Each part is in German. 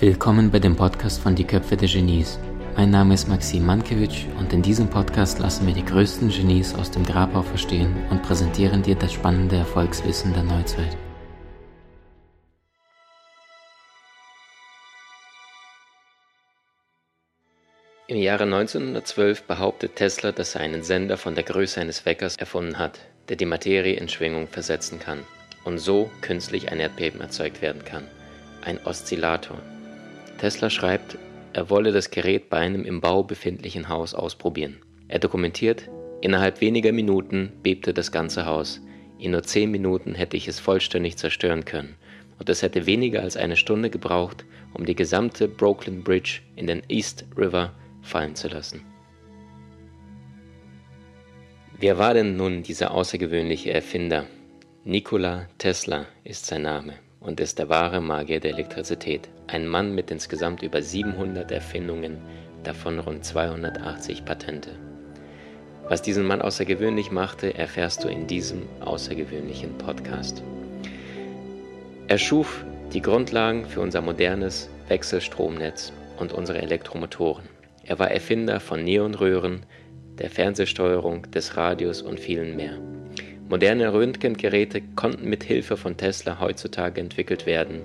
Willkommen bei dem Podcast von Die Köpfe der Genies. Mein Name ist Maxim Mankewitsch und in diesem Podcast lassen wir die größten Genies aus dem Grabau verstehen und präsentieren dir das spannende Erfolgswissen der Neuzeit. Im Jahre 1912 behauptet Tesla, dass er einen Sender von der Größe eines Weckers erfunden hat, der die Materie in Schwingung versetzen kann und so künstlich ein Erdbeben erzeugt werden kann. Ein Oszillator. Tesla schreibt, er wolle das Gerät bei einem im Bau befindlichen Haus ausprobieren. Er dokumentiert, innerhalb weniger Minuten bebte das ganze Haus. In nur zehn Minuten hätte ich es vollständig zerstören können. Und es hätte weniger als eine Stunde gebraucht, um die gesamte Brooklyn Bridge in den East River fallen zu lassen. Wer war denn nun dieser außergewöhnliche Erfinder? Nikola Tesla ist sein Name und ist der wahre Magier der Elektrizität. Ein Mann mit insgesamt über 700 Erfindungen, davon rund 280 Patente. Was diesen Mann außergewöhnlich machte, erfährst du in diesem außergewöhnlichen Podcast. Er schuf die Grundlagen für unser modernes Wechselstromnetz und unsere Elektromotoren. Er war Erfinder von Neonröhren, der Fernsehsteuerung, des Radios und vielen mehr. Moderne Röntgengeräte konnten mit Hilfe von Tesla heutzutage entwickelt werden.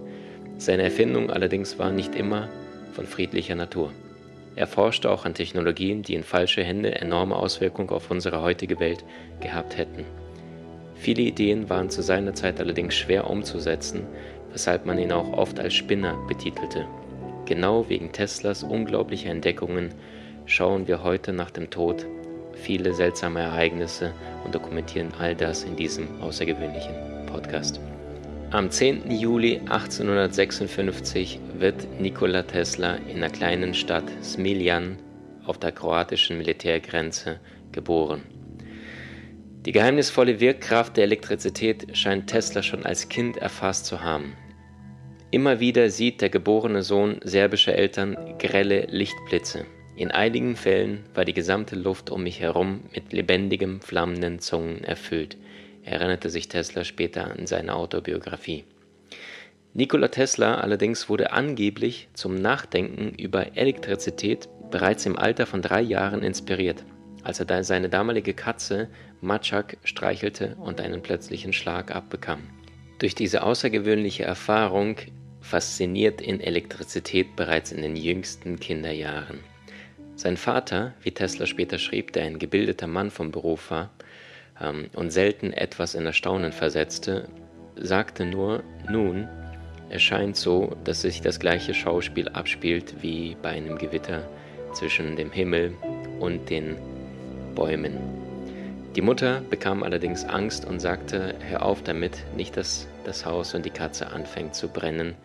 Seine Erfindung allerdings war nicht immer von friedlicher Natur. Er forschte auch an Technologien, die in falsche Hände enorme Auswirkungen auf unsere heutige Welt gehabt hätten. Viele Ideen waren zu seiner Zeit allerdings schwer umzusetzen, weshalb man ihn auch oft als Spinner betitelte. Genau wegen Teslas unglaublicher Entdeckungen schauen wir heute nach dem Tod viele seltsame Ereignisse und dokumentieren all das in diesem außergewöhnlichen Podcast. Am 10. Juli 1856 wird Nikola Tesla in der kleinen Stadt Smiljan auf der kroatischen Militärgrenze geboren. Die geheimnisvolle Wirkkraft der Elektrizität scheint Tesla schon als Kind erfasst zu haben. Immer wieder sieht der geborene Sohn serbischer Eltern grelle Lichtblitze. In einigen Fällen war die gesamte Luft um mich herum mit lebendigem, flammenden Zungen erfüllt, erinnerte sich Tesla später an seine Autobiografie. Nikola Tesla allerdings wurde angeblich zum Nachdenken über Elektrizität bereits im Alter von drei Jahren inspiriert, als er seine damalige Katze Matschak streichelte und einen plötzlichen Schlag abbekam. Durch diese außergewöhnliche Erfahrung fasziniert in Elektrizität bereits in den jüngsten Kinderjahren. Sein Vater, wie Tesla später schrieb, der ein gebildeter Mann vom Beruf war ähm, und selten etwas in Erstaunen versetzte, sagte nur, nun, es scheint so, dass sich das gleiche Schauspiel abspielt wie bei einem Gewitter zwischen dem Himmel und den Bäumen. Die Mutter bekam allerdings Angst und sagte, hör auf damit, nicht dass das Haus und die Katze anfängt zu brennen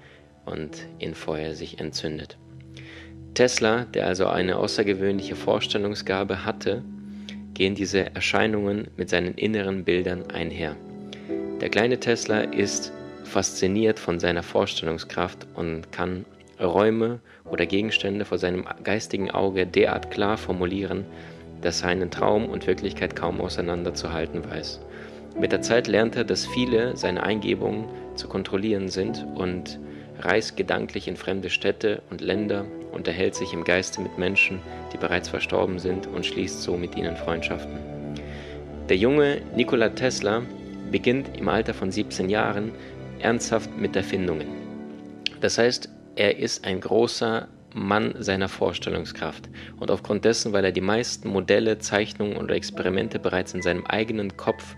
und in Feuer sich entzündet. Tesla, der also eine außergewöhnliche Vorstellungsgabe hatte, gehen diese Erscheinungen mit seinen inneren Bildern einher. Der kleine Tesla ist fasziniert von seiner Vorstellungskraft und kann Räume oder Gegenstände vor seinem geistigen Auge derart klar formulieren, dass er einen Traum und Wirklichkeit kaum auseinanderzuhalten weiß. Mit der Zeit lernt er, dass viele seiner Eingebungen zu kontrollieren sind und reist gedanklich in fremde Städte und Länder, unterhält sich im Geiste mit Menschen, die bereits verstorben sind und schließt so mit ihnen Freundschaften. Der junge Nikola Tesla beginnt im Alter von 17 Jahren ernsthaft mit Erfindungen. Das heißt, er ist ein großer Mann seiner Vorstellungskraft und aufgrund dessen, weil er die meisten Modelle, Zeichnungen oder Experimente bereits in seinem eigenen Kopf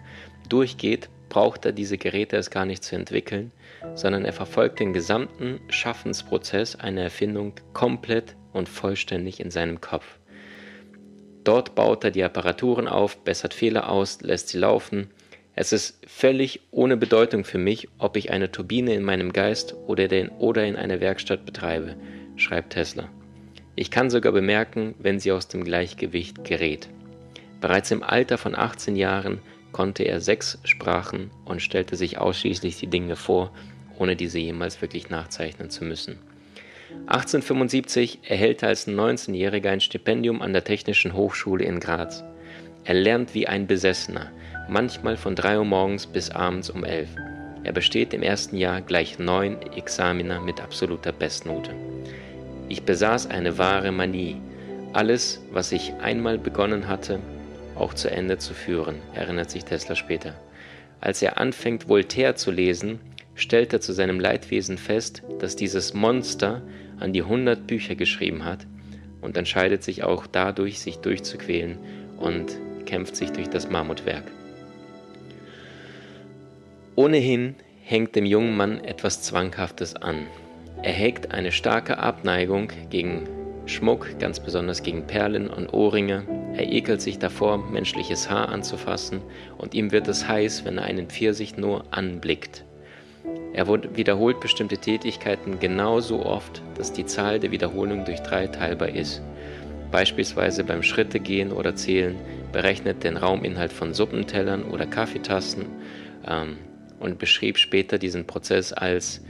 durchgeht, braucht er diese Geräte erst gar nicht zu entwickeln, sondern er verfolgt den gesamten Schaffensprozess einer Erfindung komplett und vollständig in seinem Kopf. Dort baut er die Apparaturen auf, bessert Fehler aus, lässt sie laufen. Es ist völlig ohne Bedeutung für mich, ob ich eine Turbine in meinem Geist oder, den, oder in einer Werkstatt betreibe, schreibt Tesla. Ich kann sogar bemerken, wenn sie aus dem Gleichgewicht gerät. Bereits im Alter von 18 Jahren konnte er sechs Sprachen und stellte sich ausschließlich die Dinge vor, ohne diese jemals wirklich nachzeichnen zu müssen. 1875 erhält er als 19-Jähriger ein Stipendium an der Technischen Hochschule in Graz. Er lernt wie ein Besessener, manchmal von 3 Uhr morgens bis abends um 11. Er besteht im ersten Jahr gleich neun Examiner mit absoluter Bestnote. Ich besaß eine wahre Manie, alles, was ich einmal begonnen hatte, auch zu Ende zu führen, erinnert sich Tesla später. Als er anfängt, Voltaire zu lesen, stellt er zu seinem Leidwesen fest, dass dieses Monster an die 100 Bücher geschrieben hat und entscheidet sich auch dadurch, sich durchzuquälen und kämpft sich durch das Mammutwerk. Ohnehin hängt dem jungen Mann etwas Zwanghaftes an. Er hegt eine starke Abneigung gegen Schmuck, ganz besonders gegen Perlen und Ohrringe. Er ekelt sich davor, menschliches Haar anzufassen, und ihm wird es heiß, wenn er einen Pfirsich nur anblickt. Er wiederholt bestimmte Tätigkeiten genauso oft, dass die Zahl der Wiederholungen durch drei teilbar ist. Beispielsweise beim Schrittegehen oder Zählen berechnet den Rauminhalt von Suppentellern oder Kaffeetassen ähm, und beschrieb später diesen Prozess als,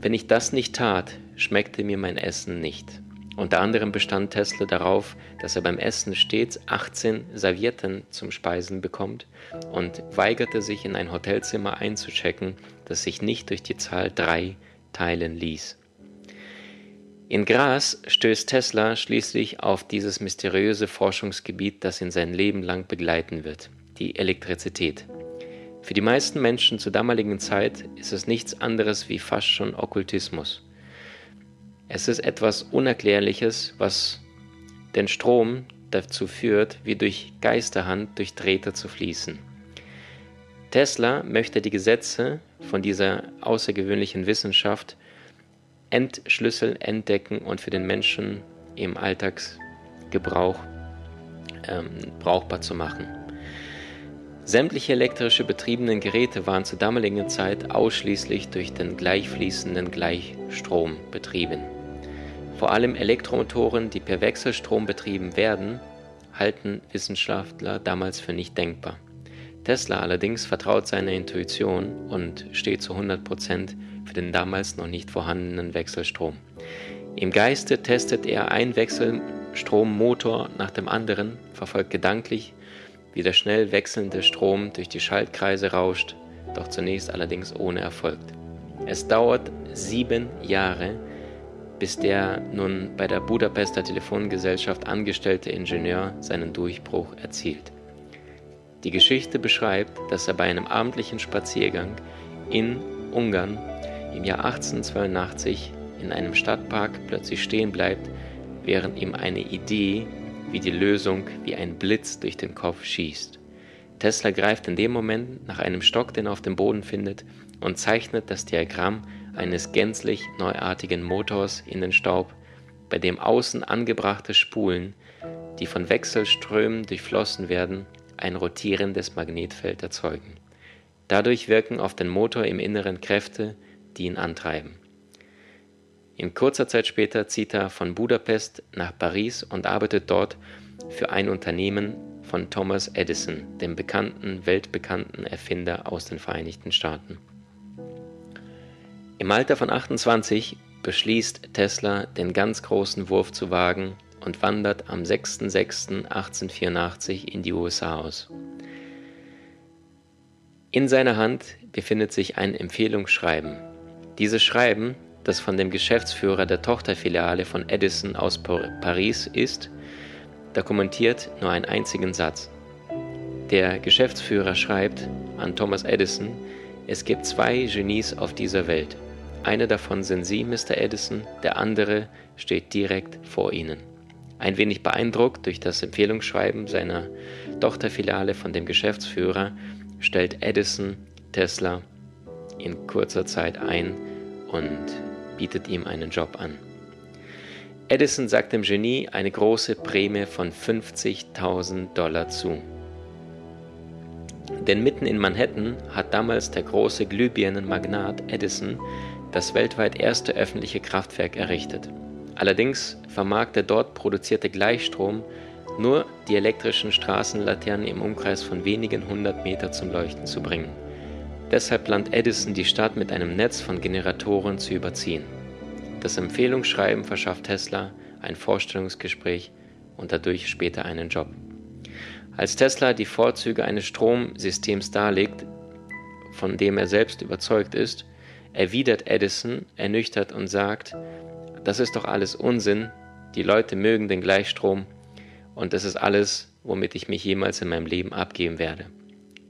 wenn ich das nicht tat, schmeckte mir mein Essen nicht. Unter anderem bestand Tesla darauf, dass er beim Essen stets 18 Servietten zum Speisen bekommt und weigerte sich in ein Hotelzimmer einzuchecken, das sich nicht durch die Zahl 3 teilen ließ. In Graz stößt Tesla schließlich auf dieses mysteriöse Forschungsgebiet, das ihn sein Leben lang begleiten wird, die Elektrizität. Für die meisten Menschen zur damaligen Zeit ist es nichts anderes wie fast schon Okkultismus. Es ist etwas Unerklärliches, was den Strom dazu führt, wie durch Geisterhand durch Drähte zu fließen. Tesla möchte die Gesetze von dieser außergewöhnlichen Wissenschaft entschlüsseln, entdecken und für den Menschen im Alltagsgebrauch ähm, brauchbar zu machen. Sämtliche elektrische betriebenen Geräte waren zur damaligen Zeit ausschließlich durch den gleichfließenden Gleichstrom betrieben. Vor allem Elektromotoren, die per Wechselstrom betrieben werden, halten Wissenschaftler damals für nicht denkbar. Tesla allerdings vertraut seiner Intuition und steht zu 100% für den damals noch nicht vorhandenen Wechselstrom. Im Geiste testet er ein Wechselstrommotor nach dem anderen, verfolgt gedanklich, wie der schnell wechselnde Strom durch die Schaltkreise rauscht, doch zunächst allerdings ohne Erfolg. Es dauert sieben Jahre, bis der nun bei der Budapester Telefongesellschaft angestellte Ingenieur seinen Durchbruch erzielt. Die Geschichte beschreibt, dass er bei einem abendlichen Spaziergang in Ungarn im Jahr 1882 in einem Stadtpark plötzlich stehen bleibt, während ihm eine Idee wie die Lösung wie ein Blitz durch den Kopf schießt. Tesla greift in dem Moment nach einem Stock, den er auf dem Boden findet, und zeichnet das Diagramm eines gänzlich neuartigen Motors in den Staub, bei dem außen angebrachte Spulen, die von Wechselströmen durchflossen werden, ein rotierendes Magnetfeld erzeugen. Dadurch wirken auf den Motor im Inneren Kräfte, die ihn antreiben. In kurzer Zeit später zieht er von Budapest nach Paris und arbeitet dort für ein Unternehmen von Thomas Edison, dem bekannten, weltbekannten Erfinder aus den Vereinigten Staaten. Im Alter von 28 beschließt Tesla, den ganz großen Wurf zu wagen und wandert am 6.6.1884 in die USA aus. In seiner Hand befindet sich ein Empfehlungsschreiben. Dieses Schreiben das von dem Geschäftsführer der Tochterfiliale von Edison aus Paris ist, dokumentiert nur einen einzigen Satz. Der Geschäftsführer schreibt an Thomas Edison, es gibt zwei Genies auf dieser Welt. Einer davon sind Sie, Mr. Edison, der andere steht direkt vor Ihnen. Ein wenig beeindruckt durch das Empfehlungsschreiben seiner Tochterfiliale von dem Geschäftsführer, stellt Edison Tesla in kurzer Zeit ein und bietet ihm einen Job an. Edison sagt dem Genie eine große Prämie von 50.000 Dollar zu. Denn mitten in Manhattan hat damals der große Glühbirnenmagnat Edison das weltweit erste öffentliche Kraftwerk errichtet. Allerdings vermag der dort produzierte Gleichstrom nur die elektrischen Straßenlaternen im Umkreis von wenigen hundert Meter zum Leuchten zu bringen. Deshalb plant Edison, die Stadt mit einem Netz von Generatoren zu überziehen. Das Empfehlungsschreiben verschafft Tesla ein Vorstellungsgespräch und dadurch später einen Job. Als Tesla die Vorzüge eines Stromsystems darlegt, von dem er selbst überzeugt ist, erwidert Edison ernüchtert und sagt, das ist doch alles Unsinn, die Leute mögen den Gleichstrom und das ist alles, womit ich mich jemals in meinem Leben abgeben werde.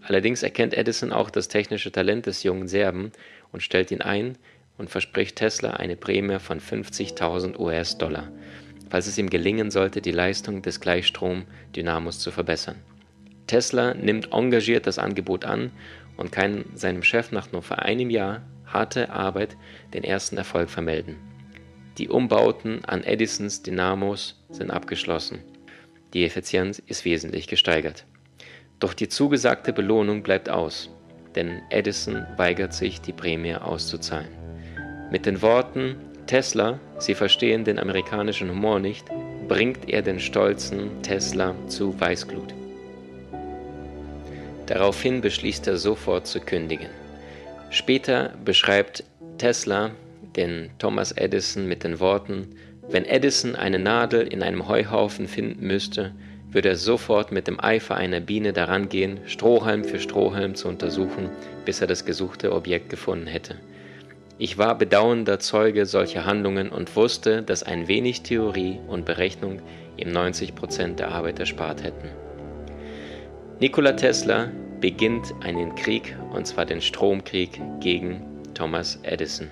Allerdings erkennt Edison auch das technische Talent des jungen Serben und stellt ihn ein und verspricht Tesla eine Prämie von 50.000 US-Dollar, falls es ihm gelingen sollte, die Leistung des Gleichstrom-Dynamos zu verbessern. Tesla nimmt engagiert das Angebot an und kann seinem Chef nach nur einem Jahr harte Arbeit den ersten Erfolg vermelden. Die Umbauten an Edisons Dynamos sind abgeschlossen. Die Effizienz ist wesentlich gesteigert. Doch die zugesagte Belohnung bleibt aus, denn Edison weigert sich, die Prämie auszuzahlen. Mit den Worten Tesla, Sie verstehen den amerikanischen Humor nicht, bringt er den stolzen Tesla zu Weißglut. Daraufhin beschließt er sofort zu kündigen. Später beschreibt Tesla den Thomas Edison mit den Worten, wenn Edison eine Nadel in einem Heuhaufen finden müsste, würde er sofort mit dem Eifer einer Biene daran gehen, Strohhalm für Strohhalm zu untersuchen, bis er das gesuchte Objekt gefunden hätte. Ich war bedauernder Zeuge solcher Handlungen und wusste, dass ein wenig Theorie und Berechnung ihm 90 Prozent der Arbeit erspart hätten. Nikola Tesla beginnt einen Krieg, und zwar den Stromkrieg gegen Thomas Edison.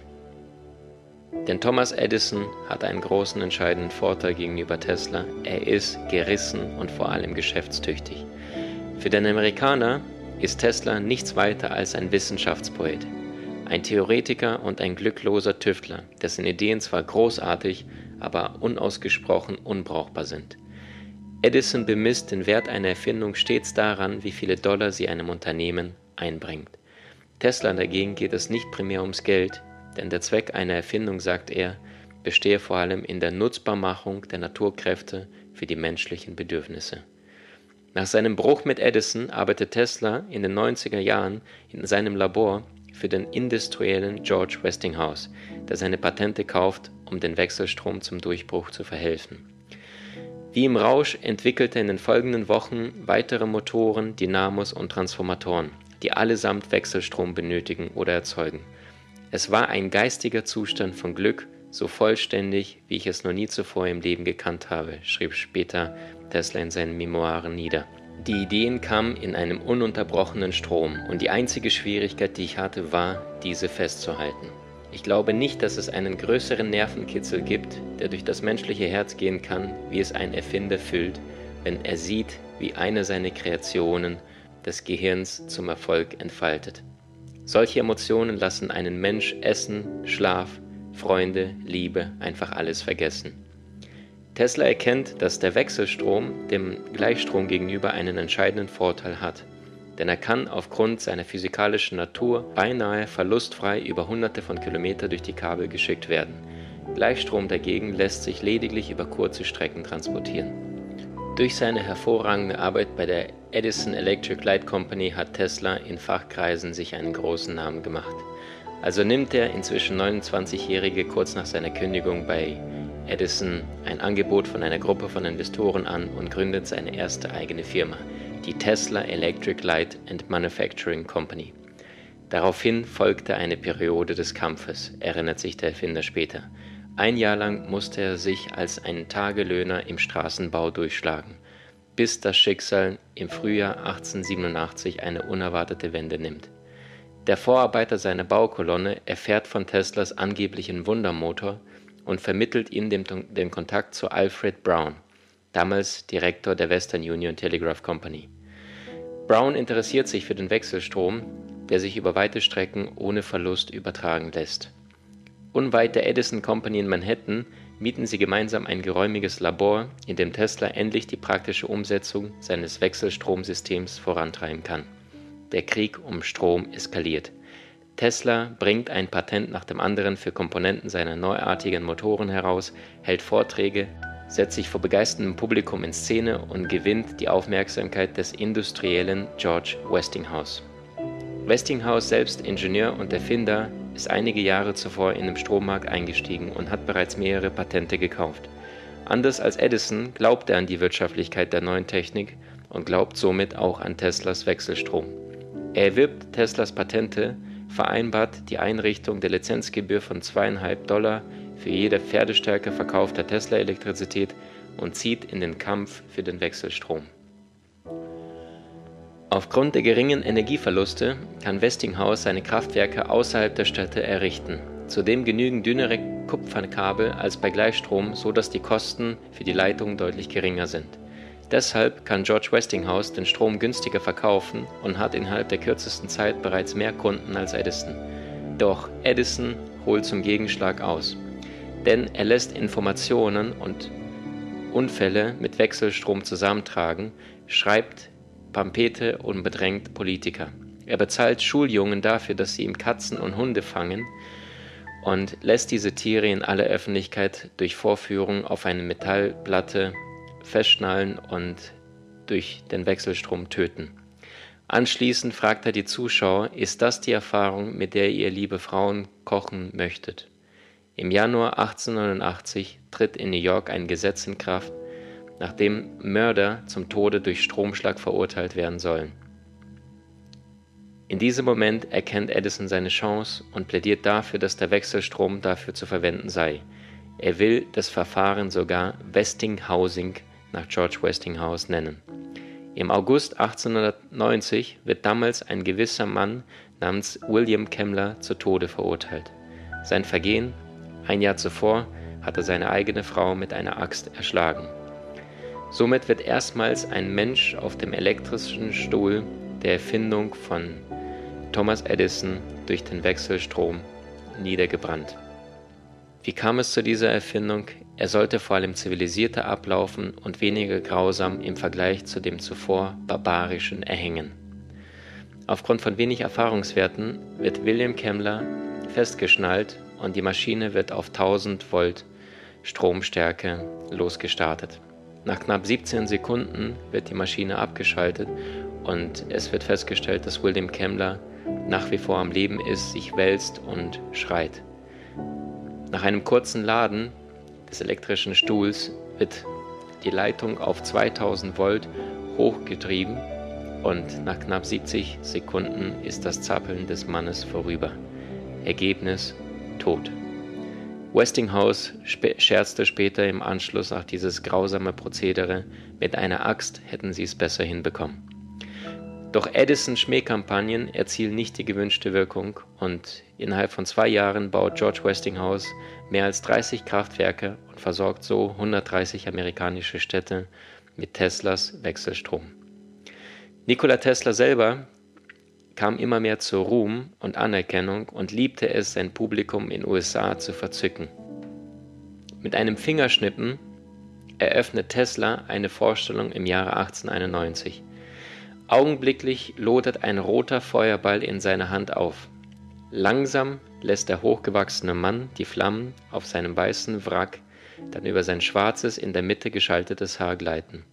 Denn Thomas Edison hat einen großen entscheidenden Vorteil gegenüber Tesla. Er ist gerissen und vor allem geschäftstüchtig. Für den Amerikaner ist Tesla nichts weiter als ein Wissenschaftspoet, ein Theoretiker und ein glückloser Tüftler, dessen Ideen zwar großartig, aber unausgesprochen unbrauchbar sind. Edison bemisst den Wert einer Erfindung stets daran, wie viele Dollar sie einem Unternehmen einbringt. Tesla dagegen geht es nicht primär ums Geld, denn der Zweck einer Erfindung, sagt er, bestehe vor allem in der Nutzbarmachung der Naturkräfte für die menschlichen Bedürfnisse. Nach seinem Bruch mit Edison arbeitet Tesla in den 90er Jahren in seinem Labor für den industriellen George Westinghouse, der seine Patente kauft, um den Wechselstrom zum Durchbruch zu verhelfen. Wie im Rausch entwickelte er in den folgenden Wochen weitere Motoren, Dynamos und Transformatoren, die allesamt Wechselstrom benötigen oder erzeugen – es war ein geistiger Zustand von Glück, so vollständig, wie ich es noch nie zuvor im Leben gekannt habe, schrieb später Tesla in seinen Memoiren nieder. Die Ideen kamen in einem ununterbrochenen Strom und die einzige Schwierigkeit, die ich hatte, war, diese festzuhalten. Ich glaube nicht, dass es einen größeren Nervenkitzel gibt, der durch das menschliche Herz gehen kann, wie es ein Erfinder füllt, wenn er sieht, wie eine seiner Kreationen des Gehirns zum Erfolg entfaltet. Solche Emotionen lassen einen Mensch Essen, Schlaf, Freunde, Liebe, einfach alles vergessen. Tesla erkennt, dass der Wechselstrom dem Gleichstrom gegenüber einen entscheidenden Vorteil hat, denn er kann aufgrund seiner physikalischen Natur beinahe verlustfrei über hunderte von Kilometern durch die Kabel geschickt werden. Gleichstrom dagegen lässt sich lediglich über kurze Strecken transportieren. Durch seine hervorragende Arbeit bei der Edison Electric Light Company hat Tesla in Fachkreisen sich einen großen Namen gemacht. Also nimmt der inzwischen 29-Jährige kurz nach seiner Kündigung bei Edison ein Angebot von einer Gruppe von Investoren an und gründet seine erste eigene Firma, die Tesla Electric Light and Manufacturing Company. Daraufhin folgte eine Periode des Kampfes, erinnert sich der Erfinder später. Ein Jahr lang musste er sich als ein Tagelöhner im Straßenbau durchschlagen bis das Schicksal im Frühjahr 1887 eine unerwartete Wende nimmt. Der Vorarbeiter seiner Baukolonne erfährt von Teslas angeblichen Wundermotor und vermittelt ihm den, den Kontakt zu Alfred Brown, damals Direktor der Western Union Telegraph Company. Brown interessiert sich für den Wechselstrom, der sich über weite Strecken ohne Verlust übertragen lässt. Unweit der Edison Company in Manhattan mieten sie gemeinsam ein geräumiges Labor, in dem Tesla endlich die praktische Umsetzung seines Wechselstromsystems vorantreiben kann. Der Krieg um Strom eskaliert. Tesla bringt ein Patent nach dem anderen für Komponenten seiner neuartigen Motoren heraus, hält Vorträge, setzt sich vor begeisterndem Publikum in Szene und gewinnt die Aufmerksamkeit des industriellen George Westinghouse. Westinghouse selbst Ingenieur und Erfinder ist einige Jahre zuvor in den Strommarkt eingestiegen und hat bereits mehrere Patente gekauft. Anders als Edison glaubt er an die Wirtschaftlichkeit der neuen Technik und glaubt somit auch an Teslas Wechselstrom. Er erwirbt Teslas Patente, vereinbart die Einrichtung der Lizenzgebühr von 2,5 Dollar für jede Pferdestärke verkaufter Tesla-Elektrizität und zieht in den Kampf für den Wechselstrom. Aufgrund der geringen Energieverluste kann Westinghouse seine Kraftwerke außerhalb der Städte errichten. Zudem genügen dünnere Kupferkabel als bei Gleichstrom, so dass die Kosten für die Leitung deutlich geringer sind. Deshalb kann George Westinghouse den Strom günstiger verkaufen und hat innerhalb der kürzesten Zeit bereits mehr Kunden als Edison. Doch Edison holt zum Gegenschlag aus. Denn er lässt Informationen und Unfälle mit Wechselstrom zusammentragen, schreibt Pampete und bedrängt Politiker. Er bezahlt Schuljungen dafür, dass sie ihm Katzen und Hunde fangen und lässt diese Tiere in aller Öffentlichkeit durch Vorführung auf eine Metallplatte festschnallen und durch den Wechselstrom töten. Anschließend fragt er die Zuschauer, ist das die Erfahrung, mit der ihr, liebe Frauen, kochen möchtet? Im Januar 1889 tritt in New York ein Gesetz in Kraft, nachdem Mörder zum Tode durch Stromschlag verurteilt werden sollen. In diesem Moment erkennt Edison seine Chance und plädiert dafür, dass der Wechselstrom dafür zu verwenden sei. Er will das Verfahren sogar Westinghousing nach George Westinghouse nennen. Im August 1890 wird damals ein gewisser Mann namens William Kemmler zu Tode verurteilt. Sein Vergehen, ein Jahr zuvor, hat er seine eigene Frau mit einer Axt erschlagen. Somit wird erstmals ein Mensch auf dem elektrischen Stuhl der Erfindung von Thomas Edison durch den Wechselstrom niedergebrannt. Wie kam es zu dieser Erfindung? Er sollte vor allem zivilisierter ablaufen und weniger grausam im Vergleich zu dem zuvor barbarischen Erhängen. Aufgrund von wenig Erfahrungswerten wird William Kemmler festgeschnallt und die Maschine wird auf 1000 Volt Stromstärke losgestartet. Nach knapp 17 Sekunden wird die Maschine abgeschaltet und es wird festgestellt, dass William Kemmler nach wie vor am Leben ist, sich wälzt und schreit. Nach einem kurzen Laden des elektrischen Stuhls wird die Leitung auf 2000 Volt hochgetrieben und nach knapp 70 Sekunden ist das Zappeln des Mannes vorüber. Ergebnis Tod. Westinghouse scherzte später im Anschluss auf dieses grausame Prozedere, mit einer Axt hätten sie es besser hinbekommen. Doch Edisons Schmähkampagnen erzielen nicht die gewünschte Wirkung und innerhalb von zwei Jahren baut George Westinghouse mehr als 30 Kraftwerke und versorgt so 130 amerikanische Städte mit Teslas Wechselstrom. Nikola Tesla selber kam immer mehr zu Ruhm und Anerkennung und liebte es, sein Publikum in USA zu verzücken. Mit einem Fingerschnippen eröffnet Tesla eine Vorstellung im Jahre 1891. Augenblicklich lodert ein roter Feuerball in seiner Hand auf. Langsam lässt der hochgewachsene Mann die Flammen auf seinem weißen Wrack, dann über sein schwarzes, in der Mitte geschaltetes Haar gleiten.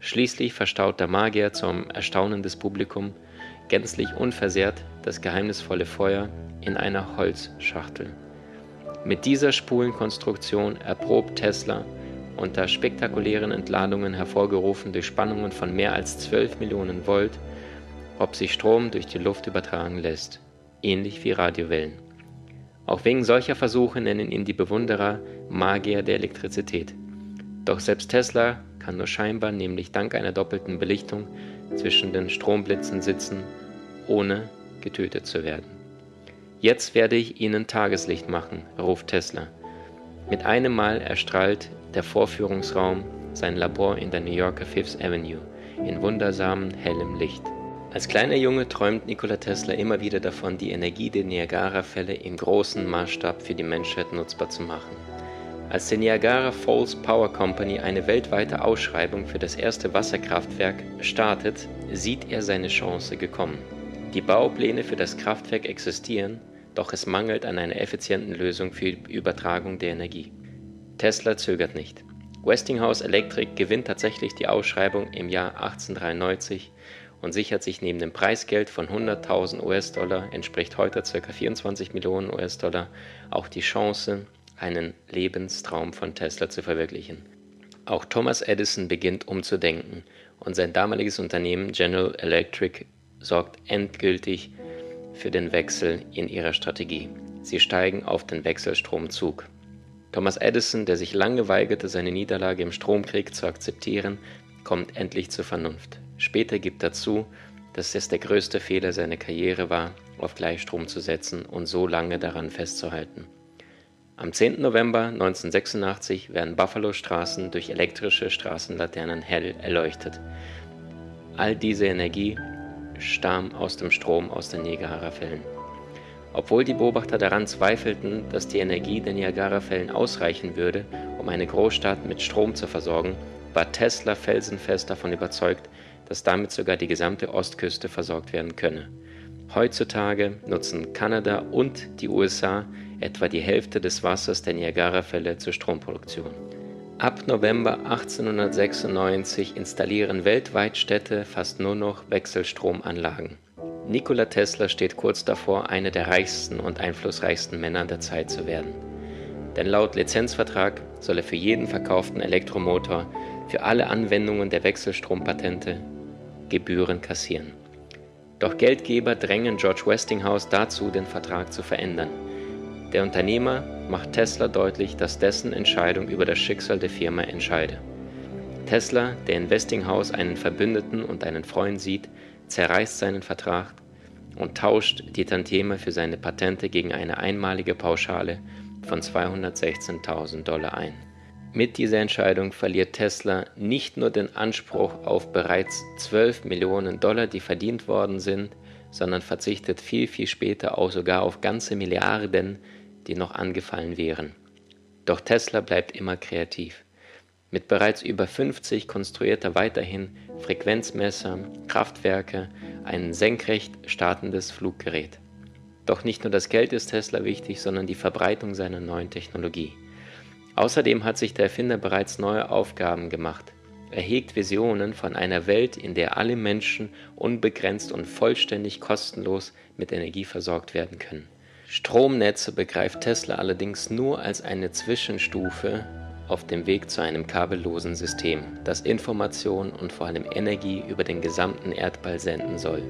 Schließlich verstaut der Magier zum Erstaunen des Publikums gänzlich unversehrt das geheimnisvolle Feuer in einer Holzschachtel. Mit dieser Spulenkonstruktion erprobt Tesla unter spektakulären Entladungen hervorgerufen durch Spannungen von mehr als 12 Millionen Volt, ob sich Strom durch die Luft übertragen lässt, ähnlich wie Radiowellen. Auch wegen solcher Versuche nennen ihn die Bewunderer Magier der Elektrizität. Doch selbst Tesla kann nur scheinbar, nämlich dank einer doppelten Belichtung, zwischen den Stromblitzen sitzen ohne getötet zu werden. Jetzt werde ich ihnen Tageslicht machen, ruft Tesla. Mit einem Mal erstrahlt der Vorführungsraum sein Labor in der New Yorker Fifth Avenue in wundersamem hellem Licht. Als kleiner Junge träumt Nikola Tesla immer wieder davon, die Energie der Niagara-Fälle im großen Maßstab für die Menschheit nutzbar zu machen. Als die Niagara Falls Power Company eine weltweite Ausschreibung für das erste Wasserkraftwerk startet, sieht er seine Chance gekommen. Die Baupläne für das Kraftwerk existieren, doch es mangelt an einer effizienten Lösung für die Übertragung der Energie. Tesla zögert nicht. Westinghouse Electric gewinnt tatsächlich die Ausschreibung im Jahr 1893 und sichert sich neben dem Preisgeld von 100.000 US-Dollar, entspricht heute ca. 24 Millionen US-Dollar, auch die Chance, einen Lebenstraum von Tesla zu verwirklichen. Auch Thomas Edison beginnt umzudenken und sein damaliges Unternehmen General Electric sorgt endgültig für den Wechsel in ihrer Strategie. Sie steigen auf den Wechselstromzug. Thomas Edison, der sich lange weigerte, seine Niederlage im Stromkrieg zu akzeptieren, kommt endlich zur Vernunft. Später gibt er zu, dass es der größte Fehler seiner Karriere war, auf Gleichstrom zu setzen und so lange daran festzuhalten. Am 10. November 1986 werden Buffalo-Straßen durch elektrische Straßenlaternen hell erleuchtet. All diese Energie stammt aus dem Strom aus den Niagara-Fällen. Obwohl die Beobachter daran zweifelten, dass die Energie der Niagara-Fällen ausreichen würde, um eine Großstadt mit Strom zu versorgen, war Tesla felsenfest davon überzeugt, dass damit sogar die gesamte Ostküste versorgt werden könne. Heutzutage nutzen Kanada und die USA etwa die Hälfte des Wassers der Niagara-Fälle zur Stromproduktion. Ab November 1896 installieren weltweit Städte fast nur noch Wechselstromanlagen. Nikola Tesla steht kurz davor, einer der reichsten und einflussreichsten Männer der Zeit zu werden. Denn laut Lizenzvertrag soll er für jeden verkauften Elektromotor für alle Anwendungen der Wechselstrompatente Gebühren kassieren. Doch Geldgeber drängen George Westinghouse dazu, den Vertrag zu verändern. Der Unternehmer macht Tesla deutlich, dass dessen Entscheidung über das Schicksal der Firma entscheide. Tesla, der in Westinghouse einen Verbündeten und einen Freund sieht, zerreißt seinen Vertrag und tauscht die Tantieme für seine Patente gegen eine einmalige Pauschale von 216.000 Dollar ein. Mit dieser Entscheidung verliert Tesla nicht nur den Anspruch auf bereits 12 Millionen Dollar, die verdient worden sind, sondern verzichtet viel, viel später auch sogar auf ganze Milliarden, die noch angefallen wären. Doch Tesla bleibt immer kreativ. Mit bereits über 50 konstruiert er weiterhin Frequenzmesser, Kraftwerke, ein senkrecht startendes Fluggerät. Doch nicht nur das Geld ist Tesla wichtig, sondern die Verbreitung seiner neuen Technologie. Außerdem hat sich der Erfinder bereits neue Aufgaben gemacht. Er hegt Visionen von einer Welt, in der alle Menschen unbegrenzt und vollständig kostenlos mit Energie versorgt werden können. Stromnetze begreift Tesla allerdings nur als eine Zwischenstufe auf dem Weg zu einem kabellosen System, das Information und vor allem Energie über den gesamten Erdball senden soll.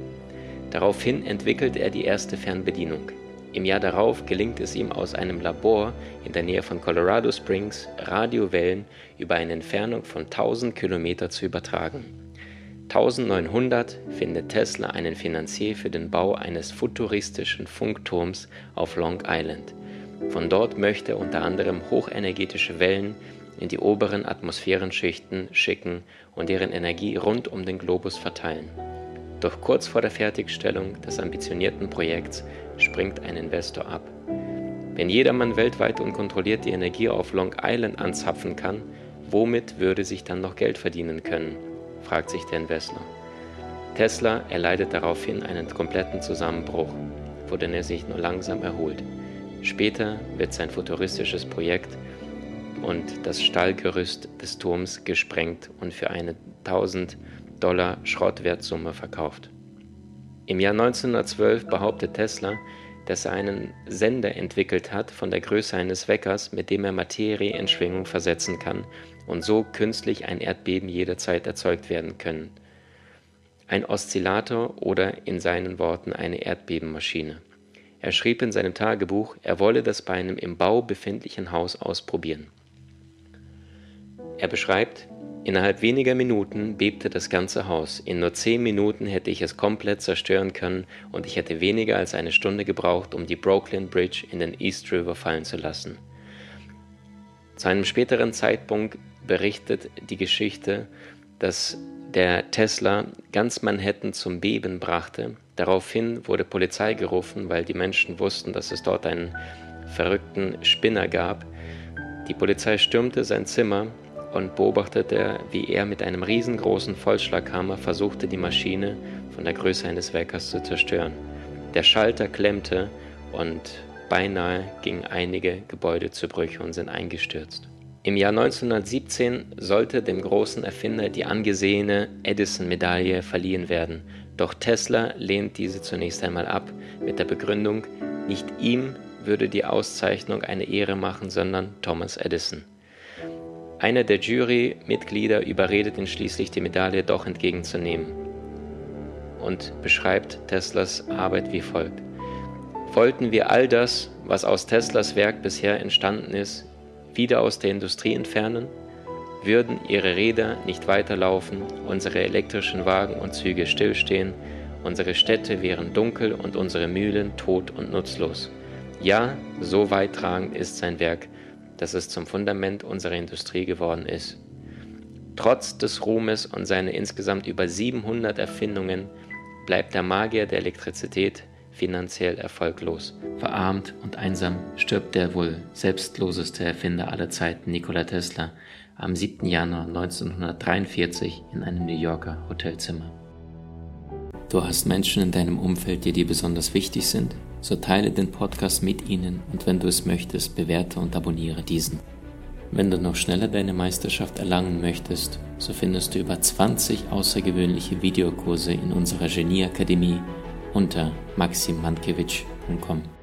Daraufhin entwickelt er die erste Fernbedienung. Im Jahr darauf gelingt es ihm aus einem Labor in der Nähe von Colorado Springs Radiowellen über eine Entfernung von 1000 Kilometer zu übertragen. 1900 findet Tesla einen Finanzier für den Bau eines futuristischen Funkturms auf Long Island. Von dort möchte er unter anderem hochenergetische Wellen in die oberen Atmosphärenschichten schicken und deren Energie rund um den Globus verteilen. Doch kurz vor der Fertigstellung des ambitionierten Projekts springt ein Investor ab. Wenn jedermann weltweit unkontrolliert die Energie auf Long Island anzapfen kann, womit würde sich dann noch Geld verdienen können? Fragt sich der Investor. Tesla erleidet daraufhin einen kompletten Zusammenbruch, von dem er sich nur langsam erholt. Später wird sein futuristisches Projekt und das Stallgerüst des Turms gesprengt und für eine 1000 Dollar Schrottwertsumme verkauft. Im Jahr 1912 behauptet Tesla, dass er einen Sender entwickelt hat von der Größe eines Weckers, mit dem er Materie in Schwingung versetzen kann und so künstlich ein Erdbeben jederzeit erzeugt werden können. Ein Oszillator oder in seinen Worten eine Erdbebenmaschine. Er schrieb in seinem Tagebuch, er wolle das bei einem im Bau befindlichen Haus ausprobieren. Er beschreibt, Innerhalb weniger Minuten bebte das ganze Haus. In nur zehn Minuten hätte ich es komplett zerstören können und ich hätte weniger als eine Stunde gebraucht, um die Brooklyn Bridge in den East River fallen zu lassen. Zu einem späteren Zeitpunkt berichtet die Geschichte, dass der Tesla ganz Manhattan zum Beben brachte. Daraufhin wurde Polizei gerufen, weil die Menschen wussten, dass es dort einen verrückten Spinner gab. Die Polizei stürmte sein Zimmer und beobachtete, wie er mit einem riesengroßen Vollschlaghammer versuchte, die Maschine von der Größe eines Weckers zu zerstören. Der Schalter klemmte und beinahe gingen einige Gebäude zu Brüche und sind eingestürzt. Im Jahr 1917 sollte dem großen Erfinder die angesehene Edison-Medaille verliehen werden, doch Tesla lehnt diese zunächst einmal ab mit der Begründung, nicht ihm würde die Auszeichnung eine Ehre machen, sondern Thomas Edison. Einer der Jurymitglieder überredet ihn schließlich, die Medaille doch entgegenzunehmen. und beschreibt Teslas Arbeit wie folgt. Wollten wir all das, was aus Teslas Werk bisher entstanden ist, wieder aus der Industrie entfernen? Würden ihre Räder nicht weiterlaufen, unsere elektrischen Wagen und Züge stillstehen, unsere Städte wären dunkel und unsere Mühlen tot und nutzlos. Ja, so weittragend ist sein Werk, dass es zum Fundament unserer Industrie geworden ist. Trotz des Ruhmes und seiner insgesamt über 700 Erfindungen bleibt der Magier der Elektrizität finanziell erfolglos. Verarmt und einsam stirbt der wohl selbstloseste Erfinder aller Zeiten, Nikola Tesla, am 7. Januar 1943 in einem New Yorker Hotelzimmer. Du hast Menschen in deinem Umfeld, die dir besonders wichtig sind? So teile den Podcast mit ihnen und wenn du es möchtest, bewerte und abonniere diesen. Wenn du noch schneller deine Meisterschaft erlangen möchtest, so findest du über 20 außergewöhnliche Videokurse in unserer Genieakademie unter maximmankiewicz.com.